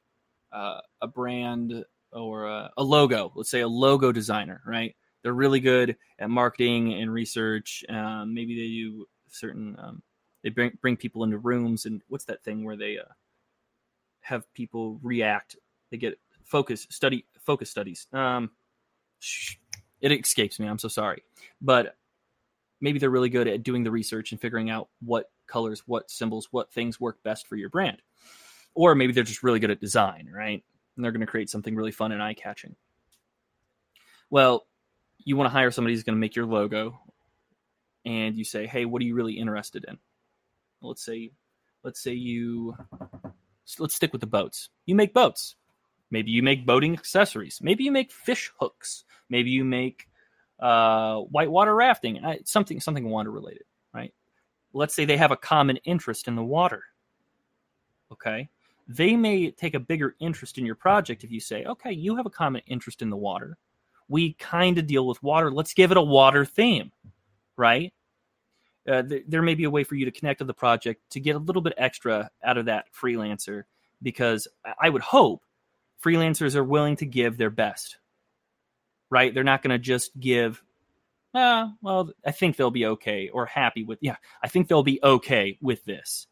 uh, a brand or a, a, logo. Let's say a logo designer, right? They're really good at marketing and research. Um, maybe they do certain um, they bring bring people into rooms and what's that thing where they uh, have people react? They get focus study focus studies. Um it escapes me. I'm so sorry. But maybe they're really good at doing the research and figuring out what colors what symbols what things work best for your brand. Or maybe they're just really good at design right? And they're going to create something really fun and eye catching well you want to hire somebody who's going to make your logo and you say hey what are you really interested in let's say let's say you let's stick with the boats. You make boats. Maybe you make boating accessories. Maybe you make fish hooks. Maybe you make uh, whitewater rafting. Something something water related, right? Let's say they have a common interest in the water. Okay, they may take a bigger interest in your project if you say, okay, you have a common interest in the water. We kind of deal with water. Let's give it a water theme, right? uh, th- there may be a way for you to connect to the project to get a little bit extra out of that freelancer because I would hope freelancers are willing to give their best, right? They're not going to just give, ah, well, I think they'll be okay or happy with, yeah, I think they'll be okay with this,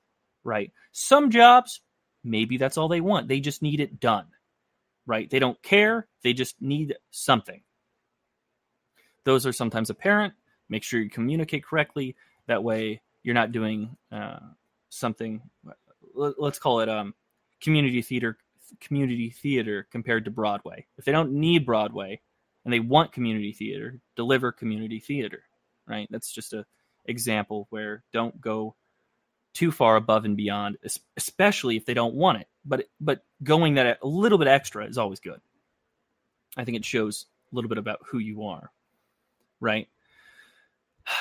right? Some jobs, maybe that's all they want. They just need it done, right? They don't care. They just need something. Those are sometimes apparent. Make sure you communicate correctly. That way, you're not doing uh, something. Let's call it um, community theater. Community theater compared to Broadway. If they don't need Broadway and they want community theater, deliver community theater. Right. That's just a example where don't go too far above and beyond, especially if they don't want it. But but going that a little bit extra is always good. I think it shows a little bit about who you are, right?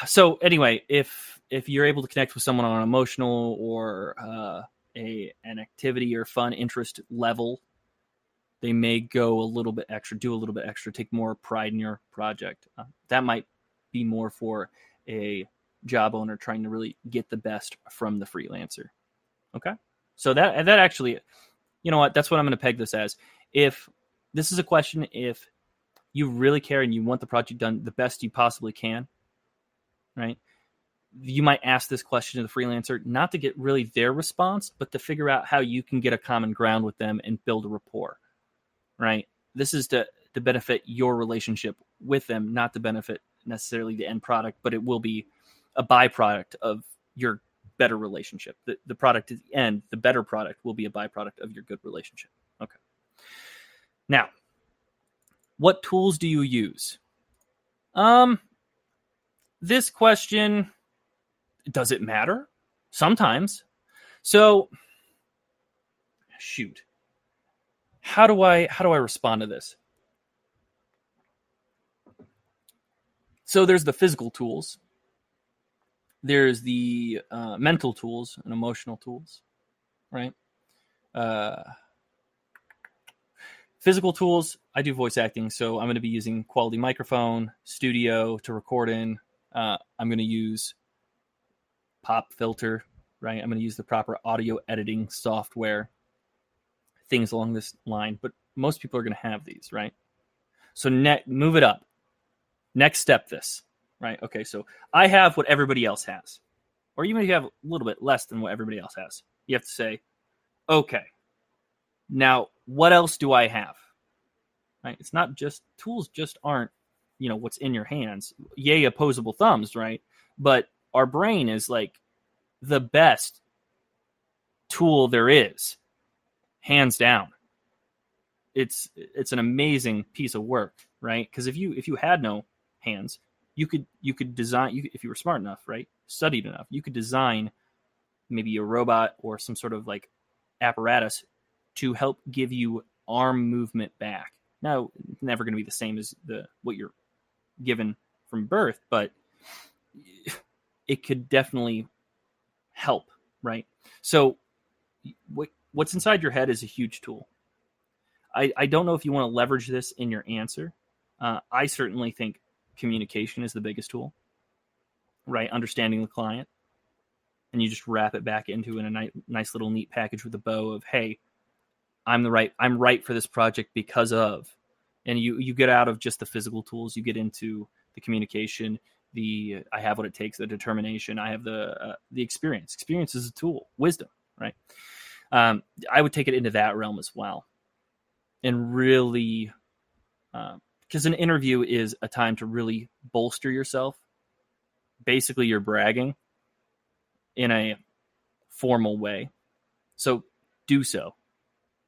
so anyway, if if you're able to connect with someone on an emotional or uh, a an activity or fun interest level, they may go a little bit extra, do a little bit extra, take more pride in your project. Uh, that might be more for a job owner trying to really get the best from the freelancer. Okay, so that that actually, you know what? That's what I'm going to peg this as. If this is a question, if you really care and you want the project done the best you possibly can, right? You might ask this question to the freelancer not to get really their response, but to figure out how you can get a common ground with them and build a rapport, right? This is to, to benefit your relationship with them, not to benefit necessarily the end product, but it will be a byproduct of your better relationship. The, the product at the end, the better product will be a byproduct of your good relationship. Okay. Now, what tools do you use? Um, this question does it matter? Sometimes. So shoot. How do I how do I respond to this? So there's the physical tools. There's the uh, mental tools and emotional tools, right? Uh, Physical tools, I do voice acting, so I'm going to be using quality microphone, studio to record in. Uh, I'm going to use pop filter, right? I'm going to use the proper audio editing software, things along this line. But most people are going to have these, right? So move it up. Next step this, right? Okay, so I have what everybody else has. Or even if you have a little bit less than what everybody else has. You have to say, okay, now what else do I have? Right? It's not just tools just aren't, you know, what's in your hands. Yay, opposable thumbs, right? But our brain is like the best tool there is, hands down. It's it's an amazing piece of work, right? Because if you if you had no hands, you could you could design you, if you were smart enough, right? Studied enough, you could design maybe a robot or some sort of like apparatus to help give you arm movement back. Now, it's never going to be the same as the what you're given from birth, but it could definitely help, right? So, what, what's inside your head is a huge tool. I, I don't know if you want to leverage this in your answer. Uh, I certainly think communication is the biggest tool, right? Understanding the client. And you just wrap it back into in a nice, nice little neat package with a bow of, hey, I'm the right, I'm right for this project because of. And you you get out of just the physical tools, you get into the communication, the I have what it takes, the determination. I have the uh, the experience. Experience is a tool, wisdom, right? Um, I would take it into that realm as well, and really, because an interview is a time to really bolster yourself. Basically, you're bragging in a formal way, so do so.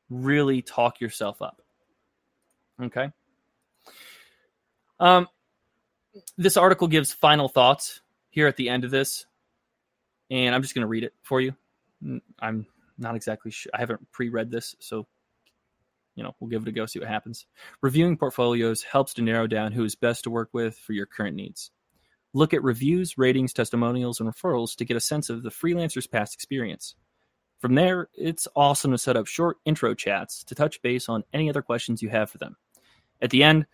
Really talk yourself up. Okay. Um, this article gives final thoughts here at the end of this, and I'm just going to read it for you. I'm not exactly sure. I haven't pre-read this, so you know we'll give it a go, see what happens. Reviewing portfolios helps to narrow down who is best to work with for your current needs. Look at reviews, ratings, testimonials, and referrals to get a sense of the freelancer's past experience. From there, it's awesome to set up short intro chats to touch base on any other questions you have for them. At the end,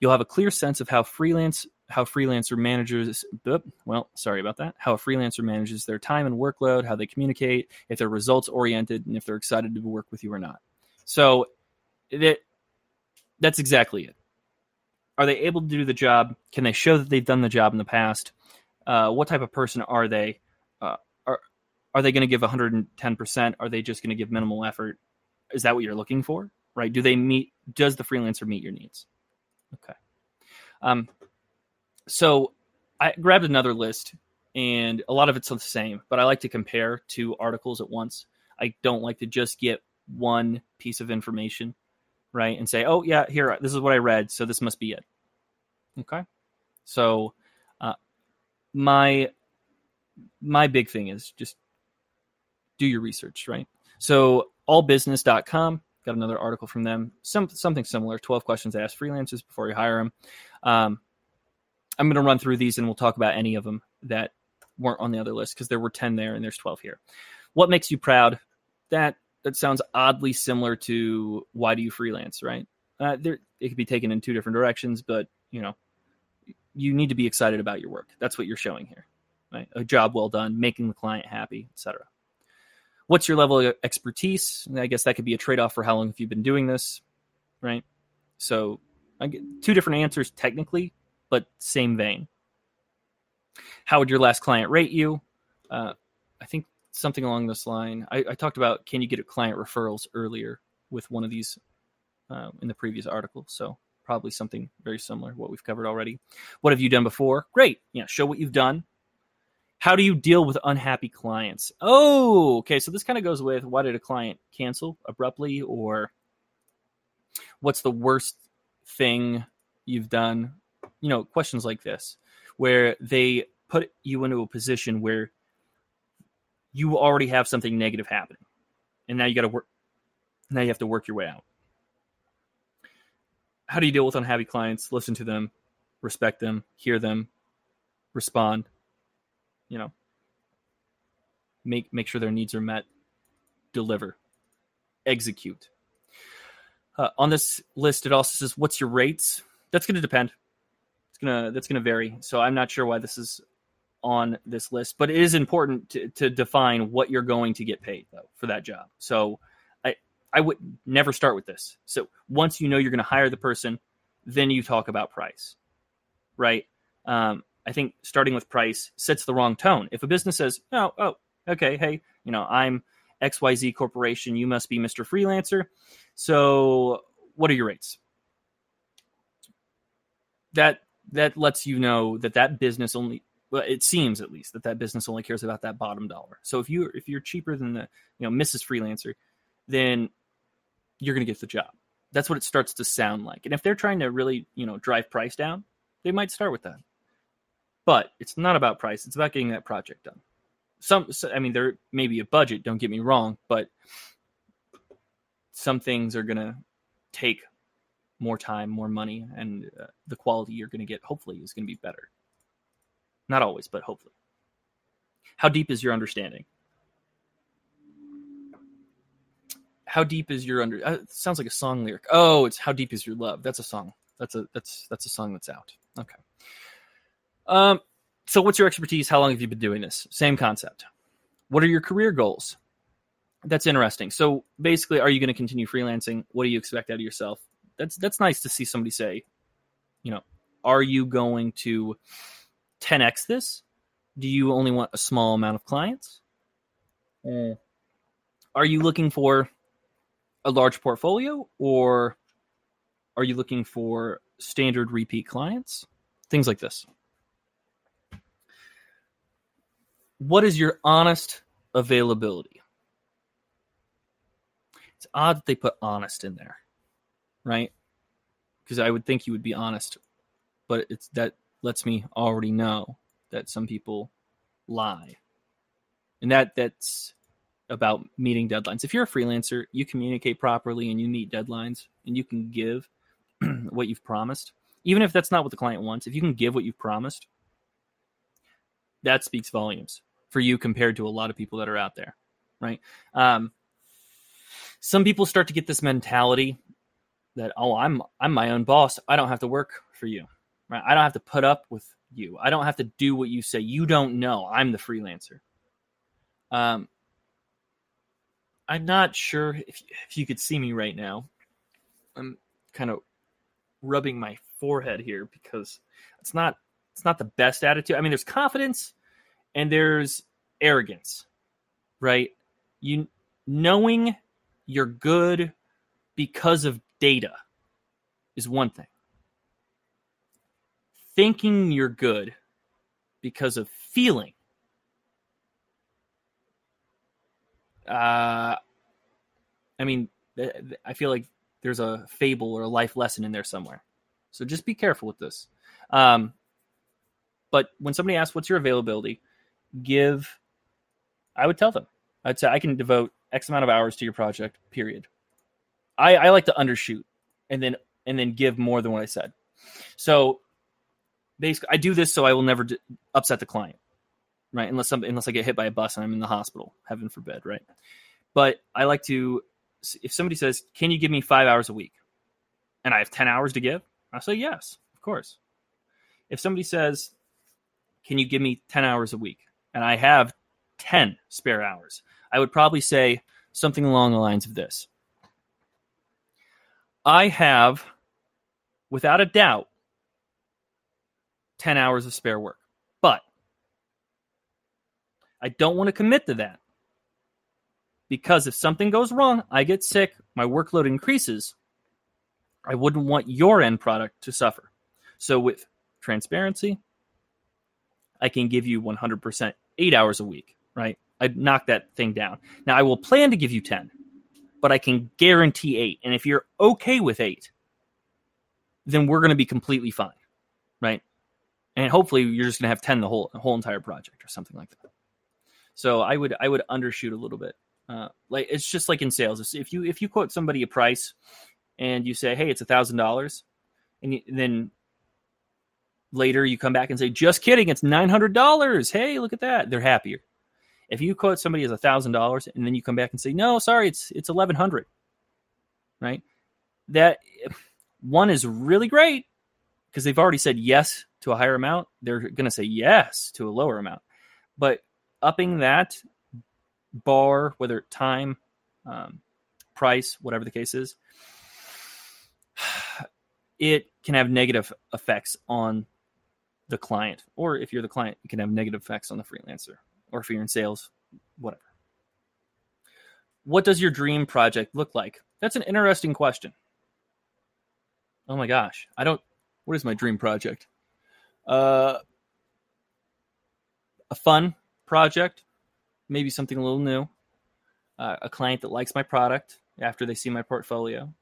you'll have a clear sense of how freelance how freelancer managers well sorry about that how a freelancer manages their time and workload how they communicate if they're results oriented and if they're excited to work with you or not so that that's exactly it. Are they able to do the job? Can they show that they've done the job in the past? Uh, what type of person are they? Uh, are are they going to give 110% are they just going to give minimal effort? Is that what you're looking for? Right? Do they meet does the freelancer meet your needs? Okay. Um, so I grabbed another list, and a lot of it's the same, but I like to compare two articles at once. I don't like to just get one piece of information, right, and say, "Oh yeah, here, this is what I read, so this must be it." Okay, so uh, my my big thing is just do your research, right? So allbusiness.com got another article from them, some something similar. Twelve questions to ask freelancers before you hire them. Um, I'm going to run through these and we'll talk about any of them that weren't on the other list because there were 10 there and there's 12 here. What makes you proud? That that sounds oddly similar to why do you freelance, right? Uh, there, it could be taken in two different directions, but you know, you need to be excited about your work. That's what you're showing here, right? A job well done, making the client happy, etc. What's your level of expertise? I guess that could be a trade off for how long have you been doing this, right? So, I get two different answers technically, but same vein. How would your last client rate you? Uh, I think something along this line. I, I, talked about can you get a client referrals earlier with one of these uh, in the previous article. So probably something very similar what we've covered already. What have you done before? Great. Yeah, show what you've done. How do you deal with unhappy clients? Oh, okay. So this kind of goes with why did a client cancel abruptly, or what's the worst thing you've done you know questions like this where they put you into a position where you already have something negative happening. And now you got to work now you have to work your way out. How do you deal with unhappy clients? Listen to them respect them hear them respond you know. Make make sure their needs are met. Deliver. Execute. Uh, on this list, it also says, "What's your rates?" That's going to depend. It's gonna that's going to vary. So I'm not sure why this is on this list, but it is important to, to define what you're going to get paid though for that job. So I I would never start with this. So once you know you're going to hire the person, then you talk about price, right? Um, I think starting with price sets the wrong tone. If a business says, "Oh, oh, okay, hey, you know, I'm XYZ Corporation, you must be Mr. Freelancer. So, what are your rates?" That that lets you know that that business only well, it seems at least that that business only cares about that bottom dollar. So if you if you're cheaper than the you know Mrs. Freelancer, then you're going to get the job. That's what it starts to sound like. And if they're trying to really you know drive price down, they might start with that. But it's not about price; it's about getting that project done. Some, I mean, there may be a budget. Don't get me wrong, but some things are going to take more time, more money, and uh, the quality you're going to get hopefully is going to be better. Not always, but hopefully. How deep is your understanding? How deep is your under? Uh, sounds like a song lyric. Oh, it's how deep is your love? That's a song. That's a that's that's a song that's out. Okay. Um. So, what's your expertise? How long have you been doing this? Same concept. What are your career goals? That's interesting. So, basically, are you going to continue freelancing? What do you expect out of yourself? That's that's nice to see somebody say, you know, are you going to 10x this? Do you only want a small amount of clients? Mm. Are you looking for a large portfolio or are you looking for standard repeat clients? Things like this. What is your honest availability? It's odd that they put honest in there, right? Because I would think you would be honest, but it's that lets me already know that some people lie. And that that's about meeting deadlines. If you're a freelancer, you communicate properly and you meet deadlines and you can give what you've promised. Even if that's not what the client wants, if you can give what you've promised, that speaks volumes for you compared to a lot of people that are out there, right? Um, some people start to get this mentality that oh, I'm I'm my own boss. I don't have to work for you. Right? I don't have to put up with you. I don't have to do what you say. You don't know. I'm the freelancer. Um, I'm not sure if if you could see me right now. I'm kind of rubbing my forehead here because it's not it's not the best attitude. I mean, there's confidence and there's arrogance, right? You knowing you're good because of data is one thing thinking you're good because of feeling. Uh, I mean, I feel like there's a fable or a life lesson in there somewhere. So just be careful with this. Um, but when somebody asks, "What's your availability?" give. I would tell them. I'd say I can devote X amount of hours to your project. Period. I, I like to undershoot and then and then give more than what I said. So basically, I do this so I will never d- upset the client, right? Unless some, unless I get hit by a bus and I'm in the hospital, heaven forbid, right? But I like to, if somebody says, "Can you give me five hours a week?" and I have ten hours to give, I say yes, of course. If somebody says, "Can you give me ten hours a week?" and I have ten spare hours, I would probably say something along the lines of this. I have, without a doubt, 10 hours of spare work. But I don't want to commit to that because if something goes wrong, I get sick, my workload increases, I wouldn't want your end product to suffer. So with transparency, I can give you 100% eight hours a week, right? I'd knock that thing down. Now, I will plan to give you 10, but I can guarantee eight. And if you're okay with eight, then we're going to be completely fine, right? And hopefully you're just gonna have ten the whole whole entire project or something like that. So I would I would undershoot a little bit. Uh, like it's just like in sales. If you if you quote somebody a price and you say, "Hey, it's a thousand dollars," and then later you come back and say, "Just kidding, it's nine hundred dollars." Hey, look at that. They're happier. If you quote somebody as a thousand dollars and then you come back and say, "No, sorry, it's it's eleven hundred, right? that one is really great because they've already said yes to a higher amount. They're going to say yes to a lower amount. But upping that bar, whether it's time, um, price, whatever the case is, it can have negative effects on the client. Or if you're the client, it can have negative effects on the freelancer. Or if you're in sales, whatever. What does your dream project look like? That's an interesting question. Oh my gosh. I don't. What is my dream project? Uh, a fun project, maybe something a little new. Uh, a client that likes my product after they see my portfolio.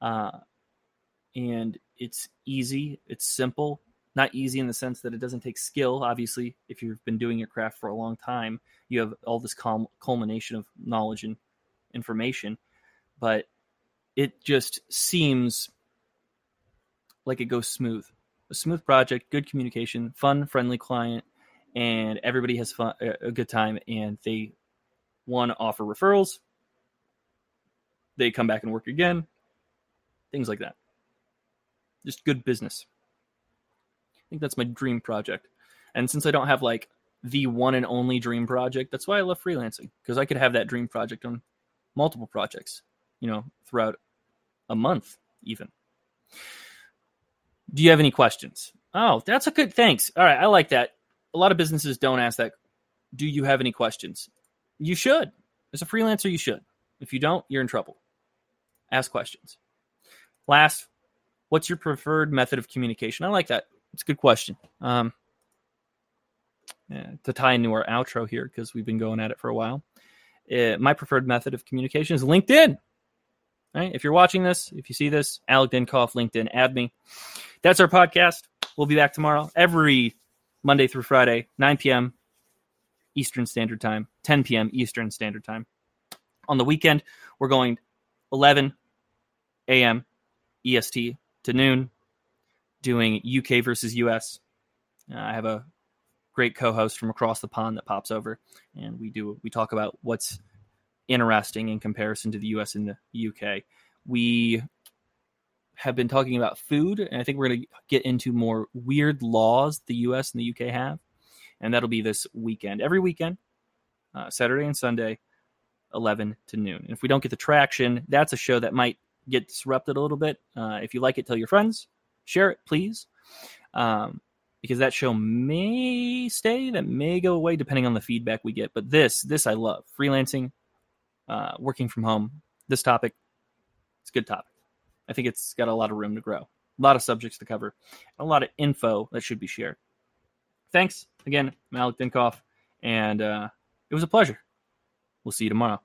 Uh, and it's easy, it's simple. Not easy in the sense that it doesn't take skill. Obviously, if you've been doing your craft for a long time, you have all this culmination of knowledge and information. But it just seems like it goes smooth. A smooth project, good communication, fun, friendly client, and everybody has fun, a good time. And they want to offer referrals. They come back and work again. Things like that. Just good business. I think that's my dream project. And since I don't have like the one and only dream project, that's why I love freelancing because I could have that dream project on multiple projects, you know, throughout a month even. Do you have any questions? Oh, that's a good thanks. All right, I like that. A lot of businesses don't ask that. Do you have any questions? You should. As a freelancer, you should. If you don't, you're in trouble. Ask questions. Last, what's your preferred method of communication? I like that. It's a good question. Um, yeah, to tie into our outro here, because we've been going at it for a while. Uh, my preferred method of communication is LinkedIn. Right? If you're watching this, if you see this, Alec Dinkoff, LinkedIn, add me. That's our podcast. We'll be back tomorrow, every Monday through Friday, 9 p.m. Eastern Standard Time, 10 p.m. Eastern Standard Time. On the weekend, we're going 11 a.m. EST to noon, doing UK versus US. Uh, I have a great co-host from across the pond that pops over, and we do we talk about what's interesting in comparison to the US and the UK. We have been talking about food, and I think we're going to get into more weird laws the US and the UK have, and that'll be this weekend. Every weekend, uh, Saturday and Sunday, 11 to noon. And if we don't get the traction, that's a show that might get disrupted a little bit. Uh, if you like it, tell your friends, share it, please. Um, because that show may stay, that may go away depending on the feedback we get. But this, this I love. Freelancing, uh, working from home. This topic, it's a good topic. I think it's got a lot of room to grow, a lot of subjects to cover, a lot of info that should be shared. Thanks again, Malik Dinkoff, and uh, it was a pleasure. We'll see you tomorrow.